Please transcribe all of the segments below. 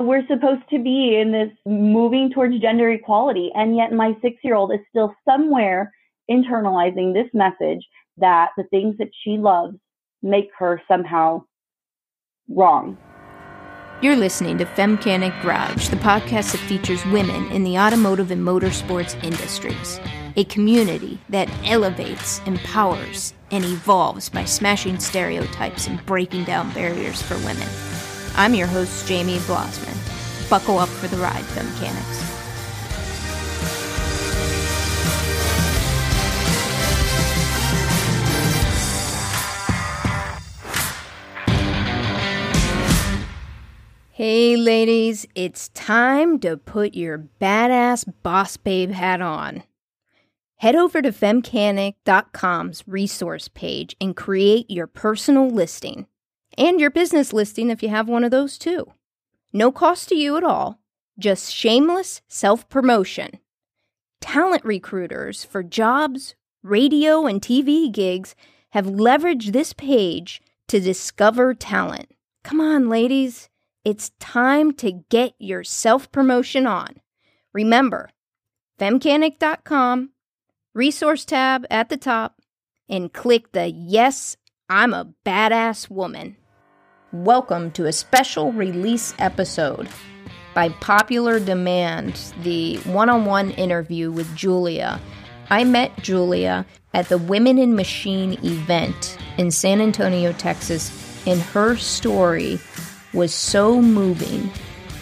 we're supposed to be in this moving towards gender equality. And yet my six year old is still somewhere internalizing this message that the things that she loves make her somehow wrong. You're listening to Femcanic Garage, the podcast that features women in the automotive and motorsports industries. A community that elevates, empowers, and evolves by smashing stereotypes and breaking down barriers for women. I'm your host, Jamie Blossman. Buckle up for the ride, Femcanics. Hey, ladies, it's time to put your badass boss babe hat on. Head over to femcanic.com's resource page and create your personal listing and your business listing if you have one of those too. No cost to you at all, just shameless self promotion. Talent recruiters for jobs, radio, and TV gigs have leveraged this page to discover talent. Come on, ladies, it's time to get your self promotion on. Remember, femcanic.com, resource tab at the top, and click the Yes, I'm a Badass Woman. Welcome to a special release episode. By popular demand, the one on one interview with Julia. I met Julia at the Women in Machine event in San Antonio, Texas, and her story was so moving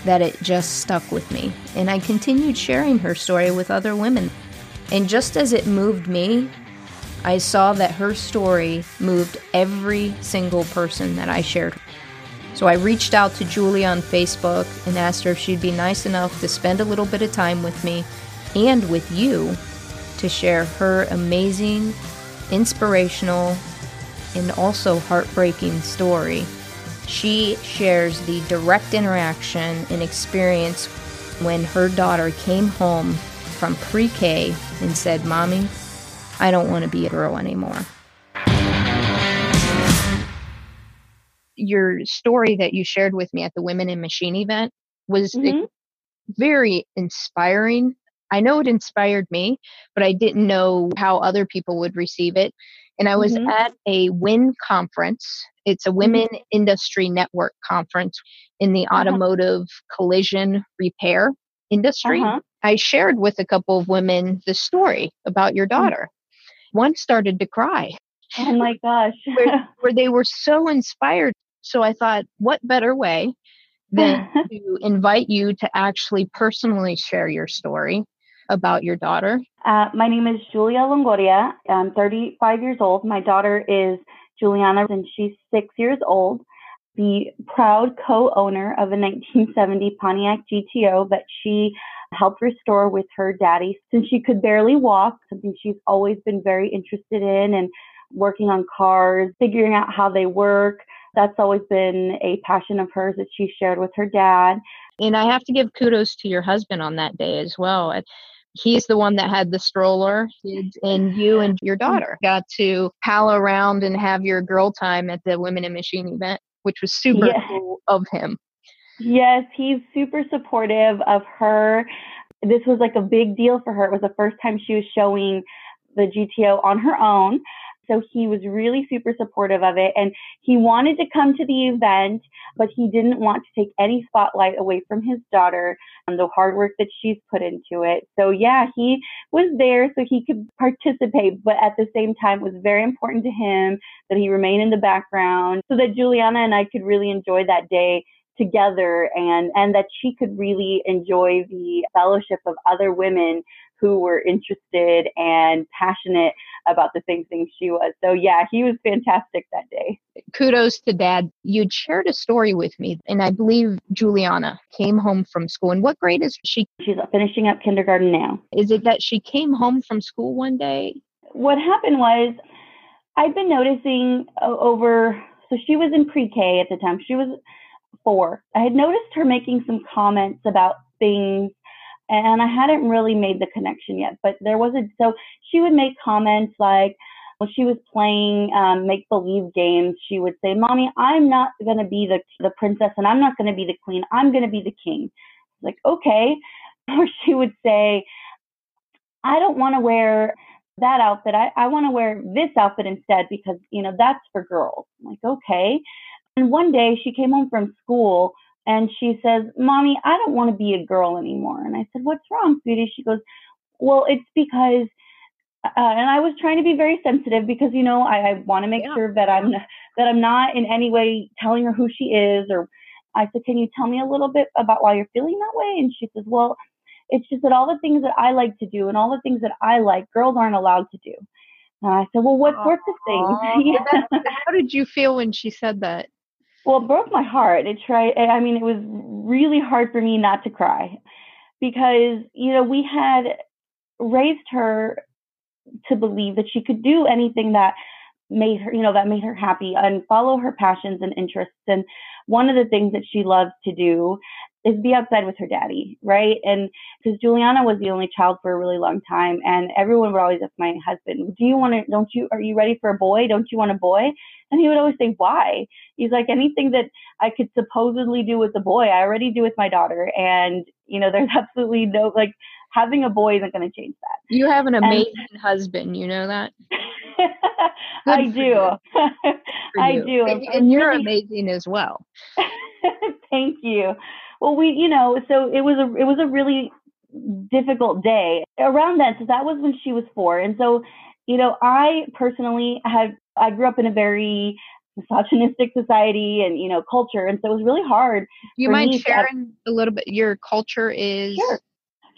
that it just stuck with me. And I continued sharing her story with other women. And just as it moved me, I saw that her story moved every single person that I shared so I reached out to Julie on Facebook and asked her if she'd be nice enough to spend a little bit of time with me and with you to share her amazing, inspirational, and also heartbreaking story. She shares the direct interaction and experience when her daughter came home from pre K and said, Mommy, I don't want to be a girl anymore. Your story that you shared with me at the Women in Machine event was mm-hmm. very inspiring. I know it inspired me, but I didn't know how other people would receive it. And I was mm-hmm. at a WIN conference. It's a mm-hmm. Women mm-hmm. Industry Network conference in the uh-huh. automotive collision repair industry. Uh-huh. I shared with a couple of women the story about your mm. daughter. One started to cry. Oh my gosh. where, where they were so inspired so I thought, what better way than to invite you to actually personally share your story about your daughter? Uh, my name is Julia Longoria. I'm 35 years old. My daughter is Juliana, and she's six years old. The proud co-owner of a 1970 Pontiac GTO that she helped restore with her daddy since she could barely walk, something she's always been very interested in and working on cars, figuring out how they work, that's always been a passion of hers that she shared with her dad. And I have to give kudos to your husband on that day as well. He's the one that had the stroller, and you and your daughter got to pal around and have your girl time at the Women in Machine event, which was super yes. cool of him. Yes, he's super supportive of her. This was like a big deal for her. It was the first time she was showing the GTO on her own. So he was really super supportive of it. And he wanted to come to the event, but he didn't want to take any spotlight away from his daughter and the hard work that she's put into it. So yeah, he was there so he could participate, but at the same time, it was very important to him that he remain in the background so that Juliana and I could really enjoy that day together and and that she could really enjoy the fellowship of other women who were interested and passionate about the same thing she was. So yeah, he was fantastic that day. Kudos to dad. You'd shared a story with me and I believe Juliana came home from school. And what grade is she? She's finishing up kindergarten now. Is it that she came home from school one day? What happened was I'd been noticing over so she was in pre-K at the time. She was 4. I had noticed her making some comments about things and I hadn't really made the connection yet. But there was a so she would make comments like, when she was playing um, make believe games, she would say, "Mommy, I'm not to be the the princess, and I'm not to be the queen. I'm to be the king." Like, okay. Or she would say, "I don't want to wear that outfit. I, I want to wear this outfit instead because you know that's for girls." I'm like, okay. And one day she came home from school and she says, Mommy, I don't want to be a girl anymore. And I said, What's wrong, sweetie? She goes, Well, it's because, uh, and I was trying to be very sensitive because, you know, I, I want to make yeah. sure that I'm, that I'm not in any way telling her who she is. Or I said, Can you tell me a little bit about why you're feeling that way? And she says, Well, it's just that all the things that I like to do and all the things that I like, girls aren't allowed to do. And I said, Well, what sorts of things? yeah. How did you feel when she said that? Well, it broke my heart. It tried. Eh, I mean, it was really hard for me not to cry because you know we had raised her to believe that she could do anything that made her, you know, that made her happy and follow her passions and interests. And one of the things that she loves to do is be outside with her daddy, right? And because Juliana was the only child for a really long time, and everyone would always ask my husband, "Do you want to? Don't you? Are you ready for a boy? Don't you want a boy?" And he would always say, "Why?" He's like, "Anything that I could supposedly do with a boy, I already do with my daughter, and you know, there's absolutely no like." Having a boy isn't going to change that. You have an amazing and, husband, you know that? I do. I do. And, and you're amazing as well. Thank you. Well, we, you know, so it was a it was a really difficult day around then. So that was when she was four, and so you know, I personally had I grew up in a very misogynistic society and you know culture, and so it was really hard. You mind sharing a little bit? Your culture is. Sure.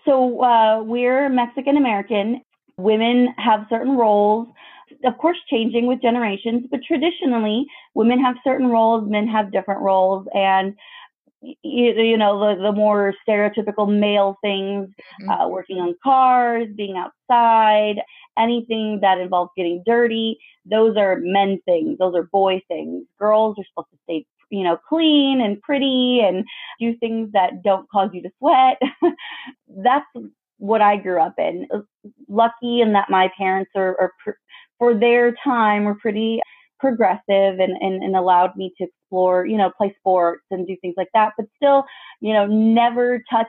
So uh, we're Mexican American. Women have certain roles of course changing with generations but traditionally women have certain roles men have different roles and you, you know the, the more stereotypical male things mm-hmm. uh, working on cars being outside anything that involves getting dirty those are men things those are boy things. Girls are supposed to stay you know clean and pretty and do things that don't cause you to sweat. That's what i grew up in. Lucky in that my parents are, are pr- for their time were pretty progressive and, and, and allowed me to explore, you know, play sports and do things like that, but still, you know, never touched,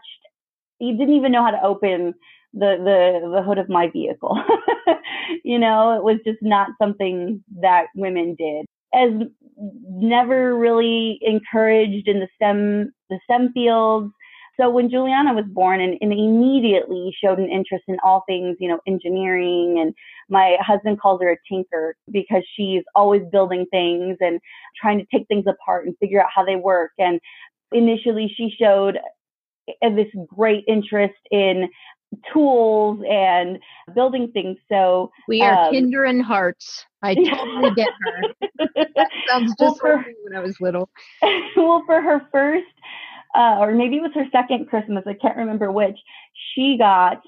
he didn't even know how to open the, the, the hood of my vehicle. you know, it was just not something that women did. As never really encouraged in the STEM, the STEM fields, so when Juliana was born and, and, immediately showed an interest in all things, you know, engineering and my husband calls her a tinker because she's always building things and trying to take things apart and figure out how they work. And initially she showed this great interest in tools and building things. So we are um, kindred hearts. I totally get her. that sounds just well, for, like when I was little. well, for her first uh, or maybe it was her second Christmas, I can't remember which, she got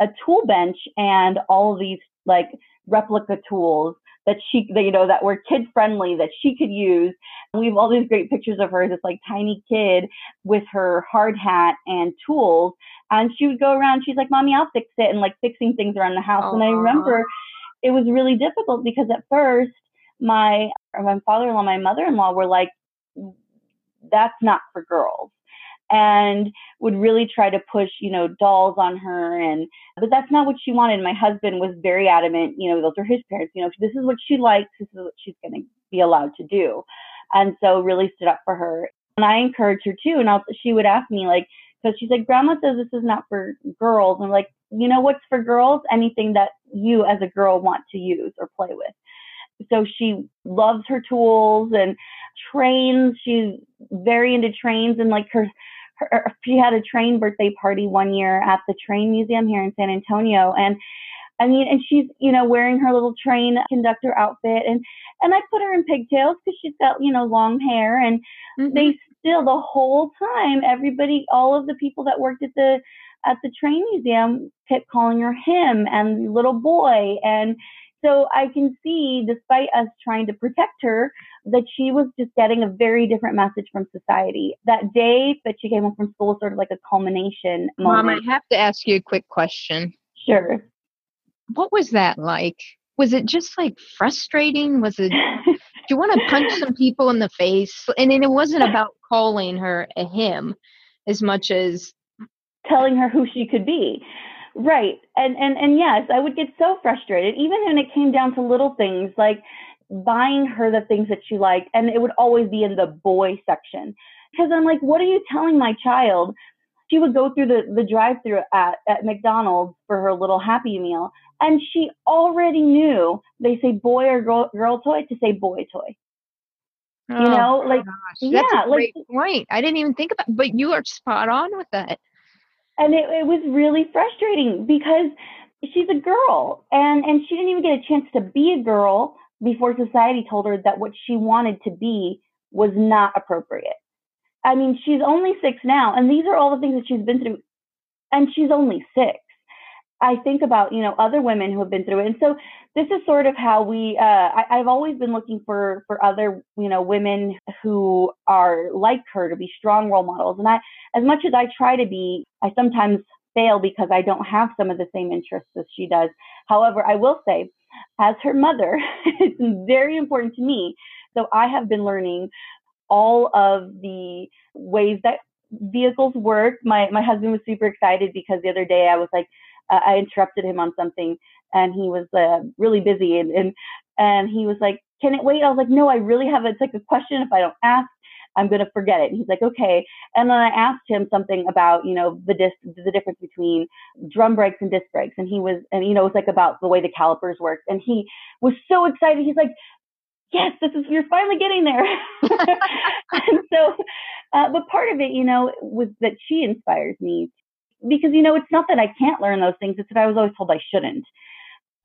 a tool bench and all of these like replica tools that she, that, you know, that were kid friendly that she could use. And we have all these great pictures of her, this like tiny kid with her hard hat and tools. And she would go around, she's like, Mommy, I'll fix it, and like fixing things around the house. Aww. And I remember it was really difficult because at first, my my father-in-law, my mother-in-law were like, that's not for girls and would really try to push, you know, dolls on her. And, but that's not what she wanted. My husband was very adamant, you know, those are his parents, you know, this is what she likes, this is what she's going to be allowed to do. And so really stood up for her. And I encouraged her too. And I'll, she would ask me, like, because she's like, Grandma says this is not for girls. And I'm like, you know what's for girls? Anything that you as a girl want to use or play with so she loves her tools and trains. She's very into trains and like her her, she had a train birthday party one year at the train museum here in San Antonio and I mean, and she's, you know, wearing her little train conductor outfit and, and I put her in pigtails because she's got, you know, long hair and mm-hmm. they still the whole time, everybody, all of the people that worked at the, at the train museum kept calling her him and little boy. And so I can see, despite us trying to protect her, that she was just getting a very different message from society. That day that she came home from school was sort of like a culmination moment. Mom, I have to ask you a quick question. Sure. What was that like? was it just like frustrating? Was it, do you want to punch some people in the face? And then it wasn't about calling her a him as much as telling her who she could be. Right. And and and yes, I would get so frustrated even when it came down to little things like buying her the things that she liked and it would always be in the boy section. Because I'm like, what are you telling my child? She would go through the, the drive through at, at McDonald's for her little happy meal and she already knew they say boy or girl, girl toy to say boy toy. Oh, you know, like gosh, yeah, like great point. I didn't even think about, but you are spot on with that. And it, it was really frustrating because she's a girl and and she didn't even get a chance to be a girl before society told her that what she wanted to be was not appropriate. I mean, she's only six now, and these are all the things that she's been through, and she's only six. I think about you know other women who have been through it, and so this is sort of how we. Uh, I, I've always been looking for for other you know women who are like her to be strong role models, and I, as much as I try to be, I sometimes fail because I don't have some of the same interests as she does. However, I will say, as her mother, it's very important to me. So I have been learning all of the ways that vehicles work. My my husband was super excited because the other day I was like uh, I interrupted him on something and he was uh, really busy and, and and he was like, "Can it wait?" I was like, "No, I really have it's like a question. If I don't ask, I'm gonna forget it." And he's like, "Okay." And then I asked him something about you know the disc, the difference between drum brakes and disc brakes, and he was and you know it was like about the way the calipers work, and he was so excited. He's like, yes, this is you're finally getting there. and so, uh, but part of it, you know, was that she inspires me because you know it's not that I can't learn those things; it's that I was always told I shouldn't.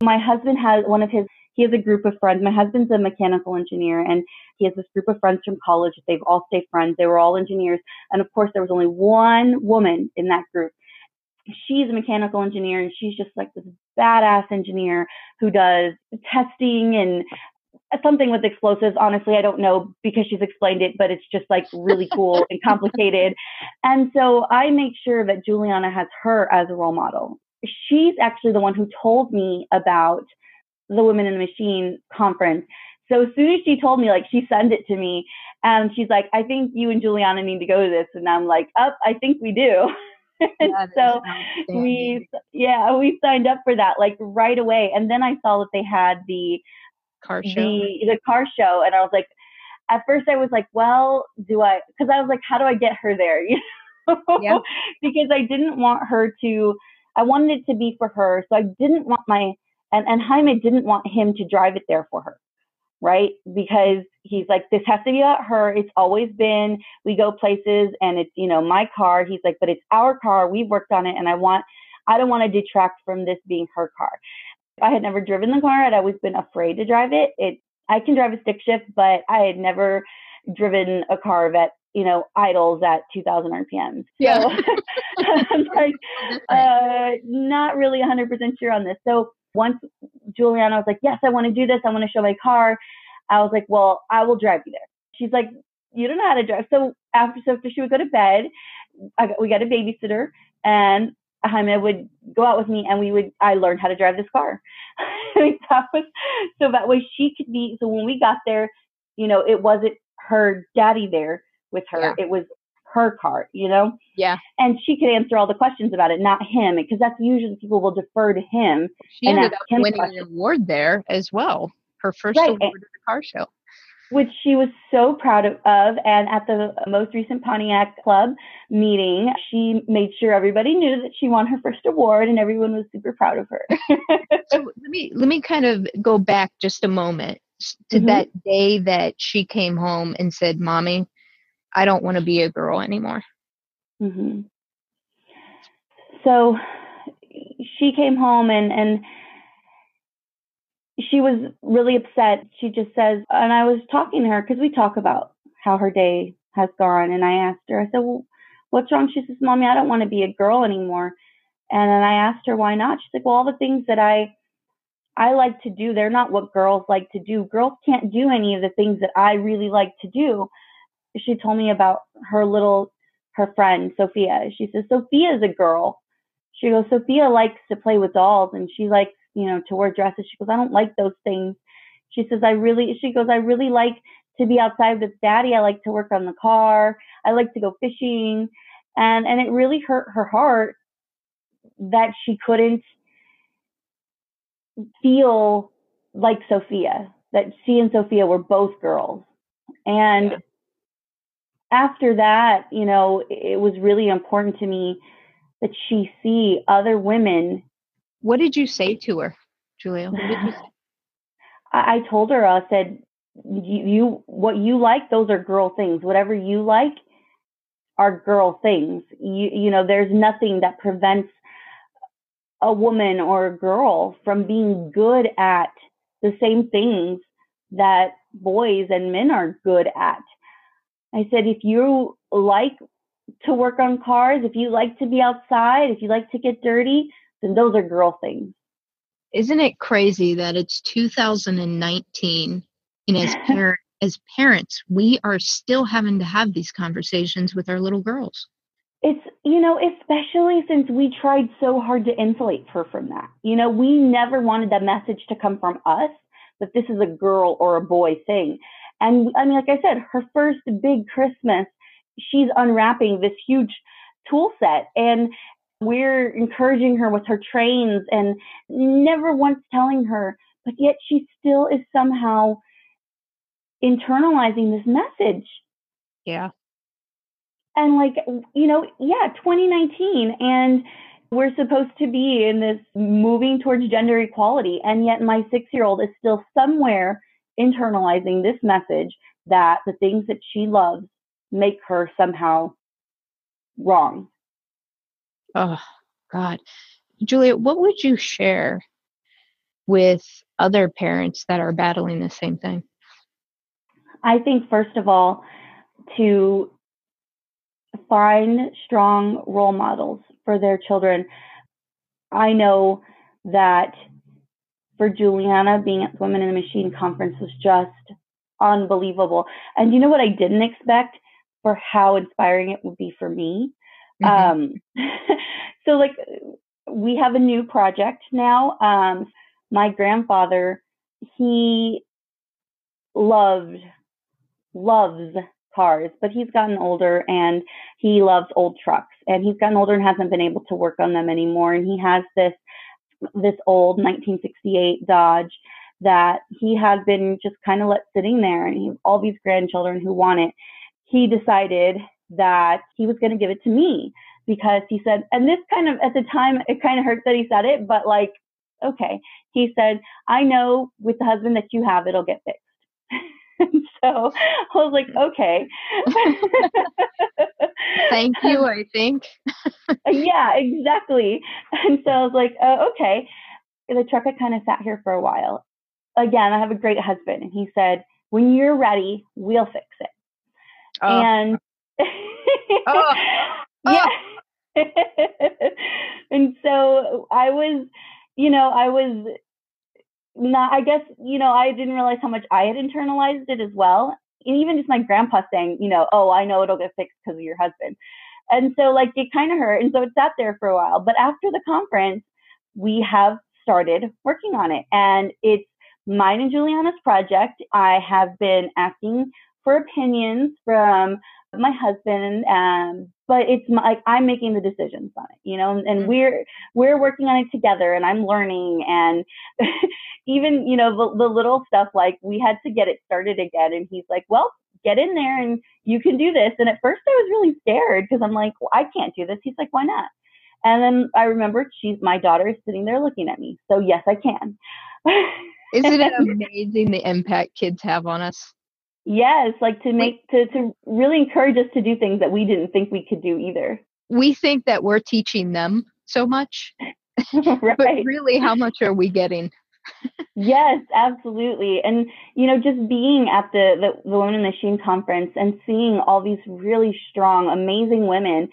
My husband has one of his. He has a group of friends. My husband's a mechanical engineer, and he has this group of friends from college. They've all stayed friends. They were all engineers, and of course, there was only one woman in that group. She's a mechanical engineer, and she's just like this badass engineer who does testing and something with explosives. Honestly, I don't know because she's explained it, but it's just like really cool and complicated. And so I make sure that Juliana has her as a role model. She's actually the one who told me about the Women in the Machine conference. So as soon as she told me, like she sent it to me and she's like, I think you and Juliana need to go to this. And I'm like, up, oh, I think we do. so we, yeah, we signed up for that like right away. And then I saw that they had the car show. The, the car show. And I was like, at first I was like, well, do I, cause I was like, how do I get her there? You know? Yeah. because I didn't want her to, I wanted it to be for her. So I didn't want my, and, and Jaime didn't want him to drive it there for her. Right. Because he's like, this has to be about her. It's always been, we go places and it's, you know, my car. He's like, but it's our car. We've worked on it. And I want, I don't want to detract from this being her car. I had never driven the car. I'd always been afraid to drive it. It I can drive a stick shift, but I had never driven a car that you know idles at 2,000 RPMs. Yeah, so, I'm like uh, not really 100% sure on this. So once Juliana was like, "Yes, I want to do this. I want to show my car," I was like, "Well, I will drive you there." She's like, "You don't know how to drive." So after so after she would go to bed, I we got a babysitter, and Jaime would go out with me and we would I learned how to drive this car. that was so that way she could be so when we got there, you know, it wasn't her daddy there with her. Yeah. It was her car, you know? Yeah. And she could answer all the questions about it, not him, because that's usually people will defer to him. She ended up winning questions. an award there as well. Her first right. Eh award at the car show which she was so proud of. And at the most recent Pontiac Club meeting, she made sure everybody knew that she won her first award, and everyone was super proud of her. so let me let me kind of go back just a moment to mm-hmm. that day that she came home and said, "Mommy, I don't want to be a girl anymore." Mm-hmm. So she came home and and she was really upset. She just says, and I was talking to her because we talk about how her day has gone. And I asked her, I said, well, what's wrong? She says, Mommy, I don't want to be a girl anymore. And then I asked her why not. She's like, well, all the things that I I like to do, they're not what girls like to do. Girls can't do any of the things that I really like to do. She told me about her little her friend Sophia. She says Sophia is a girl. She goes, Sophia likes to play with dolls and she likes you know, to wear dresses. She goes, I don't like those things. She says, I really, she goes, I really like to be outside with daddy. I like to work on the car. I like to go fishing. And, and it really hurt her heart that she couldn't feel like Sophia, that she and Sophia were both girls. And yeah. after that, you know, it was really important to me that she see other women. What did you say to her, Julia? What did you say? I, I told her, I said, you, you, what you like, those are girl things. Whatever you like are girl things. You, you know, there's nothing that prevents a woman or a girl from being good at the same things that boys and men are good at. I said, if you like to work on cars, if you like to be outside, if you like to get dirty, then those are girl things. Isn't it crazy that it's 2019 and as parent as parents, we are still having to have these conversations with our little girls. It's, you know, especially since we tried so hard to insulate her from that. You know, we never wanted that message to come from us that this is a girl or a boy thing. And I mean, like I said, her first big Christmas she's unwrapping this huge tool set and we're encouraging her with her trains and never once telling her, but yet she still is somehow internalizing this message. Yeah. And like, you know, yeah, 2019 and we're supposed to be in this moving towards gender equality. And yet my six year old is still somewhere internalizing this message that the things that she loves make her somehow wrong. Oh, God. Julia, what would you share with other parents that are battling the same thing? I think, first of all, to find strong role models for their children. I know that for Juliana, being at the Women in the Machine conference was just unbelievable. And you know what I didn't expect? for how inspiring it would be for me. Mm-hmm. Um, so like we have a new project now. Um, my grandfather, he loved, loves cars, but he's gotten older and he loves old trucks and he's gotten older and hasn't been able to work on them anymore. And he has this, this old 1968 Dodge that he had been just kind of let sitting there and he all these grandchildren who want it he decided that he was going to give it to me because he said, and this kind of at the time, it kind of hurt that he said it, but like, okay. He said, I know with the husband that you have, it'll get fixed. so I was like, mm. okay. Thank you, I think. Uh, yeah, exactly. And so I was like, oh, okay. The truck had kind of sat here for a while. Again, I have a great husband. And he said, when you're ready, we'll fix it. Oh. And oh. yeah. Oh. and so I was, you know, I was not, I guess, you know, I didn't realize how much I had internalized it as well. And even just my grandpa saying, you know, oh, I know it'll get fixed because of your husband. And so, like, it kind of hurt. And so it sat there for a while. But after the conference, we have started working on it. And it's mine and Juliana's project. I have been asking for opinions from my husband um but it's my, like i'm making the decisions on it you know and, and mm-hmm. we're we're working on it together and i'm learning and even you know the, the little stuff like we had to get it started again and he's like well get in there and you can do this. And at first i was really scared because i'm like well, i can't do this. He's like why not? And then i remembered she's my daughter is sitting there looking at me so yes i can. Isn't it amazing the impact kids have on us Yes, like to make to to really encourage us to do things that we didn't think we could do either. We think that we're teaching them so much. right. But really how much are we getting? yes, absolutely. And you know, just being at the, the the Women in the Machine conference and seeing all these really strong, amazing women.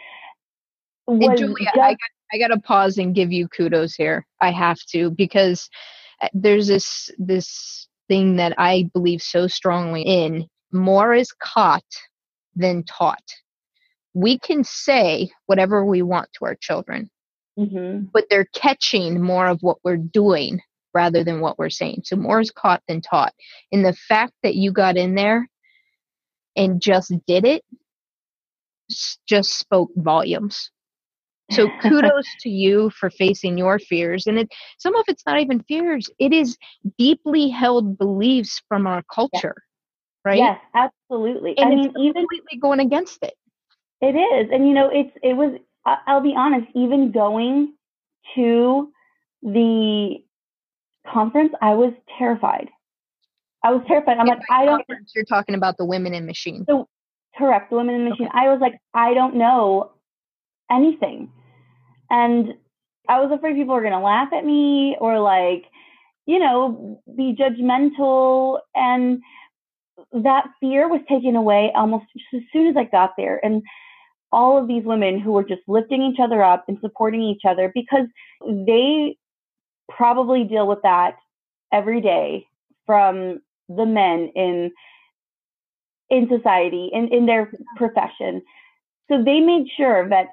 and Julia, just- I got I got to pause and give you kudos here. I have to because uh, there's this this thing that I believe so strongly in more is caught than taught. We can say whatever we want to our children, mm-hmm. but they're catching more of what we're doing rather than what we're saying. So more is caught than taught. And the fact that you got in there and just did it just spoke volumes. So kudos to you for facing your fears. And it some of it's not even fears. It is deeply held beliefs from our culture. Yes. Right? Yes, absolutely. And I mean, even completely going against it. It is. And you know, it's it was I'll be honest, even going to the conference, I was terrified. I was terrified. I'm like, I don't. You're talking about the women in machine. So, correct, the women in machine. Okay. I was like, I don't know anything, and I was afraid people were going to laugh at me or like, you know, be judgmental, and that fear was taken away almost as soon as I got there, and all of these women who were just lifting each other up and supporting each other because they probably deal with that every day from the men in in society in, in their profession. So they made sure that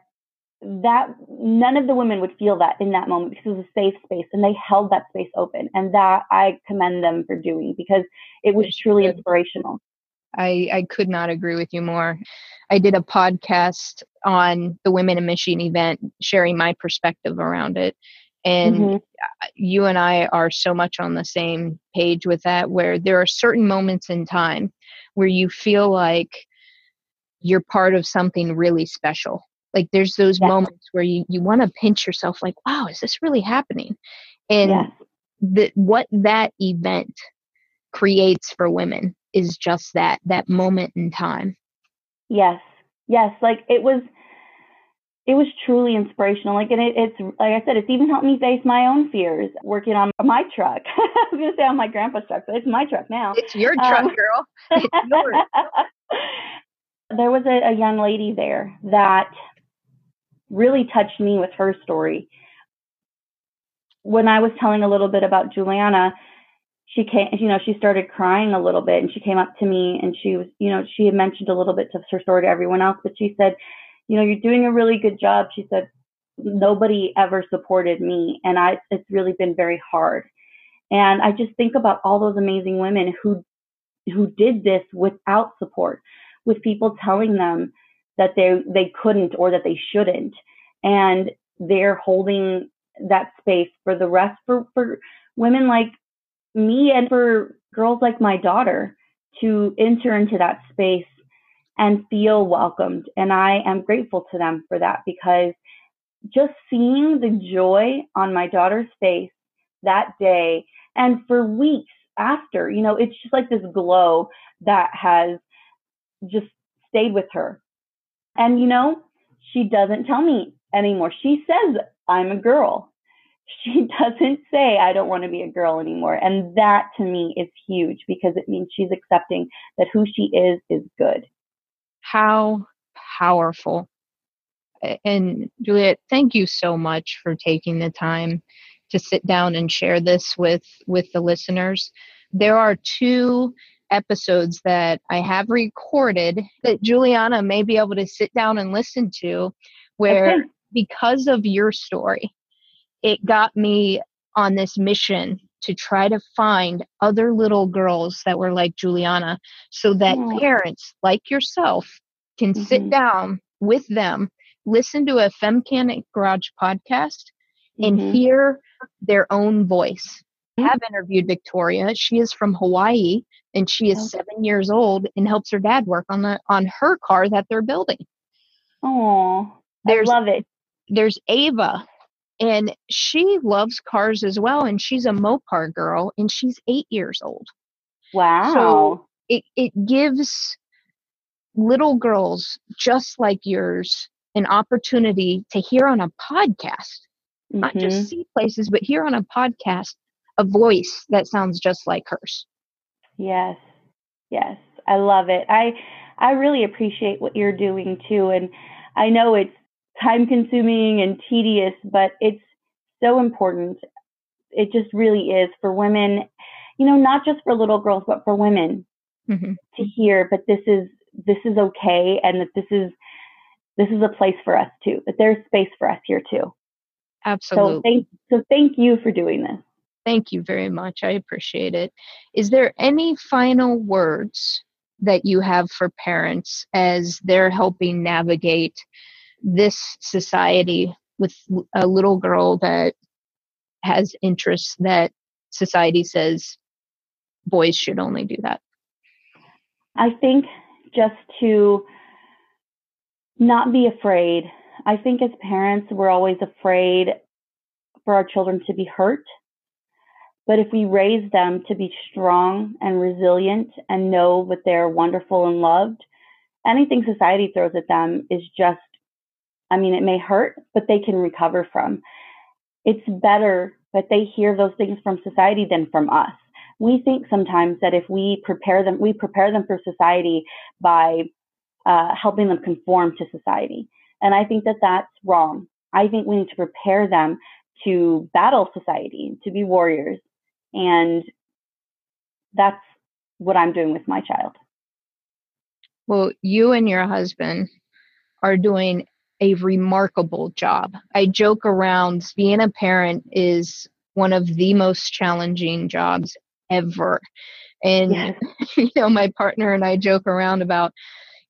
that none of the women would feel that in that moment because it was a safe space and they held that space open and that i commend them for doing because it was truly inspirational I, I could not agree with you more. I did a podcast on the Women in Machine event, sharing my perspective around it. And mm-hmm. you and I are so much on the same page with that, where there are certain moments in time where you feel like you're part of something really special. Like there's those moments where you, you want to pinch yourself, like, wow, is this really happening? And yes. the, what that event creates for women is just that that moment in time yes yes like it was it was truly inspirational like and it, it's like i said it's even helped me face my own fears working on my truck i was going to say on my grandpa's truck but it's my truck now it's your truck um, girl it's yours. there was a, a young lady there that really touched me with her story when i was telling a little bit about juliana she came, you know, she started crying a little bit and she came up to me and she was, you know, she had mentioned a little bit to her story to everyone else, but she said, you know, you're doing a really good job. She said, nobody ever supported me and I, it's really been very hard. And I just think about all those amazing women who, who did this without support, with people telling them that they, they couldn't or that they shouldn't. And they're holding that space for the rest for, for women like me and for girls like my daughter to enter into that space and feel welcomed. And I am grateful to them for that because just seeing the joy on my daughter's face that day and for weeks after, you know, it's just like this glow that has just stayed with her. And, you know, she doesn't tell me anymore. She says, I'm a girl. She doesn't say i don't want to be a girl anymore. And that to me is huge because it means she's accepting that who she is is good. How powerful. And juliet thank you so much for taking the time to sit down and share this with with the listeners. There are two episodes that i have recorded that juliana may be able to sit down and listen to where okay. because of your story it got me on this mission to try to find other little girls that were like Juliana so that oh. parents like yourself can mm-hmm. sit down with them, listen to a Femcanic Garage podcast, mm-hmm. and hear their own voice. Mm-hmm. Have interviewed Victoria. She is from Hawaii and she is seven years old and helps her dad work on the on her car that they're building. Oh, I love it. There's Ava and she loves cars as well and she's a mopar girl and she's eight years old wow so it, it gives little girls just like yours an opportunity to hear on a podcast mm-hmm. not just mm-hmm. see places but hear on a podcast a voice that sounds just like hers yes yes i love it i i really appreciate what you're doing too and i know it's time consuming and tedious, but it's so important. It just really is for women, you know, not just for little girls, but for women mm-hmm. to hear, but this is, this is okay. And that this is, this is a place for us too, that there's space for us here too. Absolutely. So thank, so thank you for doing this. Thank you very much. I appreciate it. Is there any final words that you have for parents as they're helping navigate this society with a little girl that has interests that society says boys should only do that? I think just to not be afraid. I think as parents, we're always afraid for our children to be hurt. But if we raise them to be strong and resilient and know that they're wonderful and loved, anything society throws at them is just, I mean, it may hurt, but they can recover from. It's better that they hear those things from society than from us. We think sometimes that if we prepare them, we prepare them for society by uh, helping them conform to society. And I think that that's wrong. I think we need to prepare them to battle society, to be warriors. And that's what I'm doing with my child. Well, you and your husband are doing a remarkable job. I joke around being a parent is one of the most challenging jobs ever. And, yes. you know, my partner and I joke around about,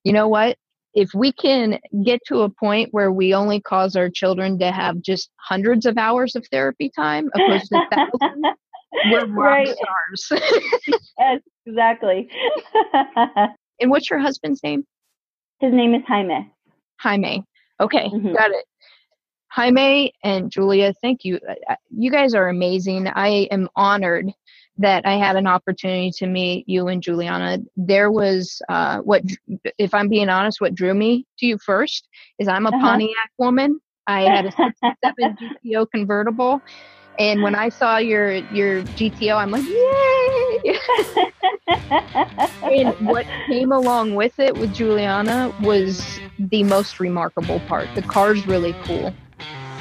you know what? If we can get to a point where we only cause our children to have just hundreds of hours of therapy time opposed to thousands, we're rock right. stars. yes, exactly. and what's your husband's name? His name is Jaime. Jaime. Okay, mm-hmm. got it. Jaime and Julia, thank you. You guys are amazing. I am honored that I had an opportunity to meet you and Juliana. There was uh, what, if I'm being honest, what drew me to you first is I'm a uh-huh. Pontiac woman. I had a 67 GTO convertible, and when I saw your your GTO, I'm like, yay! and what came along with it with Juliana was the most remarkable part. The car's really cool,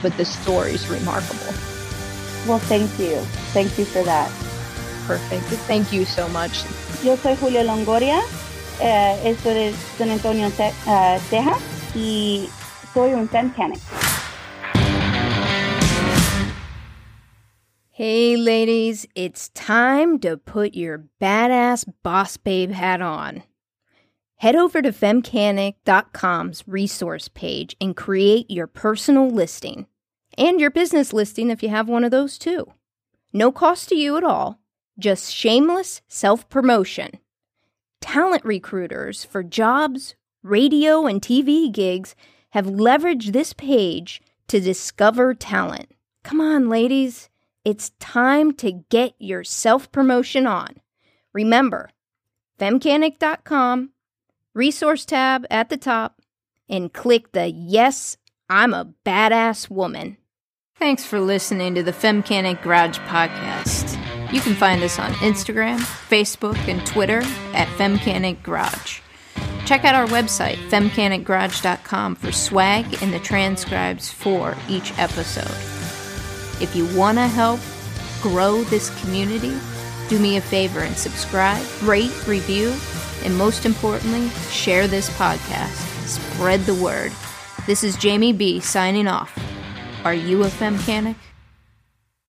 but the story's remarkable. Well, thank you. Thank you for that. Perfect. Thank you so much. Yo soy Julia Longoria, eh, estoy de San Antonio, uh, Texas, y soy un Femcanic. Hey, ladies, it's time to put your badass boss babe hat on. Head over to femcanic.com's resource page and create your personal listing and your business listing if you have one of those too. No cost to you at all just shameless self promotion. Talent recruiters for jobs, radio, and TV gigs have leveraged this page to discover talent. Come on, ladies. It's time to get your self promotion on. Remember, femcanic.com, resource tab at the top, and click the Yes, I'm a Badass Woman. Thanks for listening to the Femcanic Garage Podcast. You can find us on Instagram, Facebook, and Twitter at Femcanic Garage. Check out our website, femcanicgarage.com, for swag and the transcribes for each episode. If you want to help grow this community, do me a favor and subscribe, rate, review, and most importantly, share this podcast. Spread the word. This is Jamie B signing off. Are you a femcanic?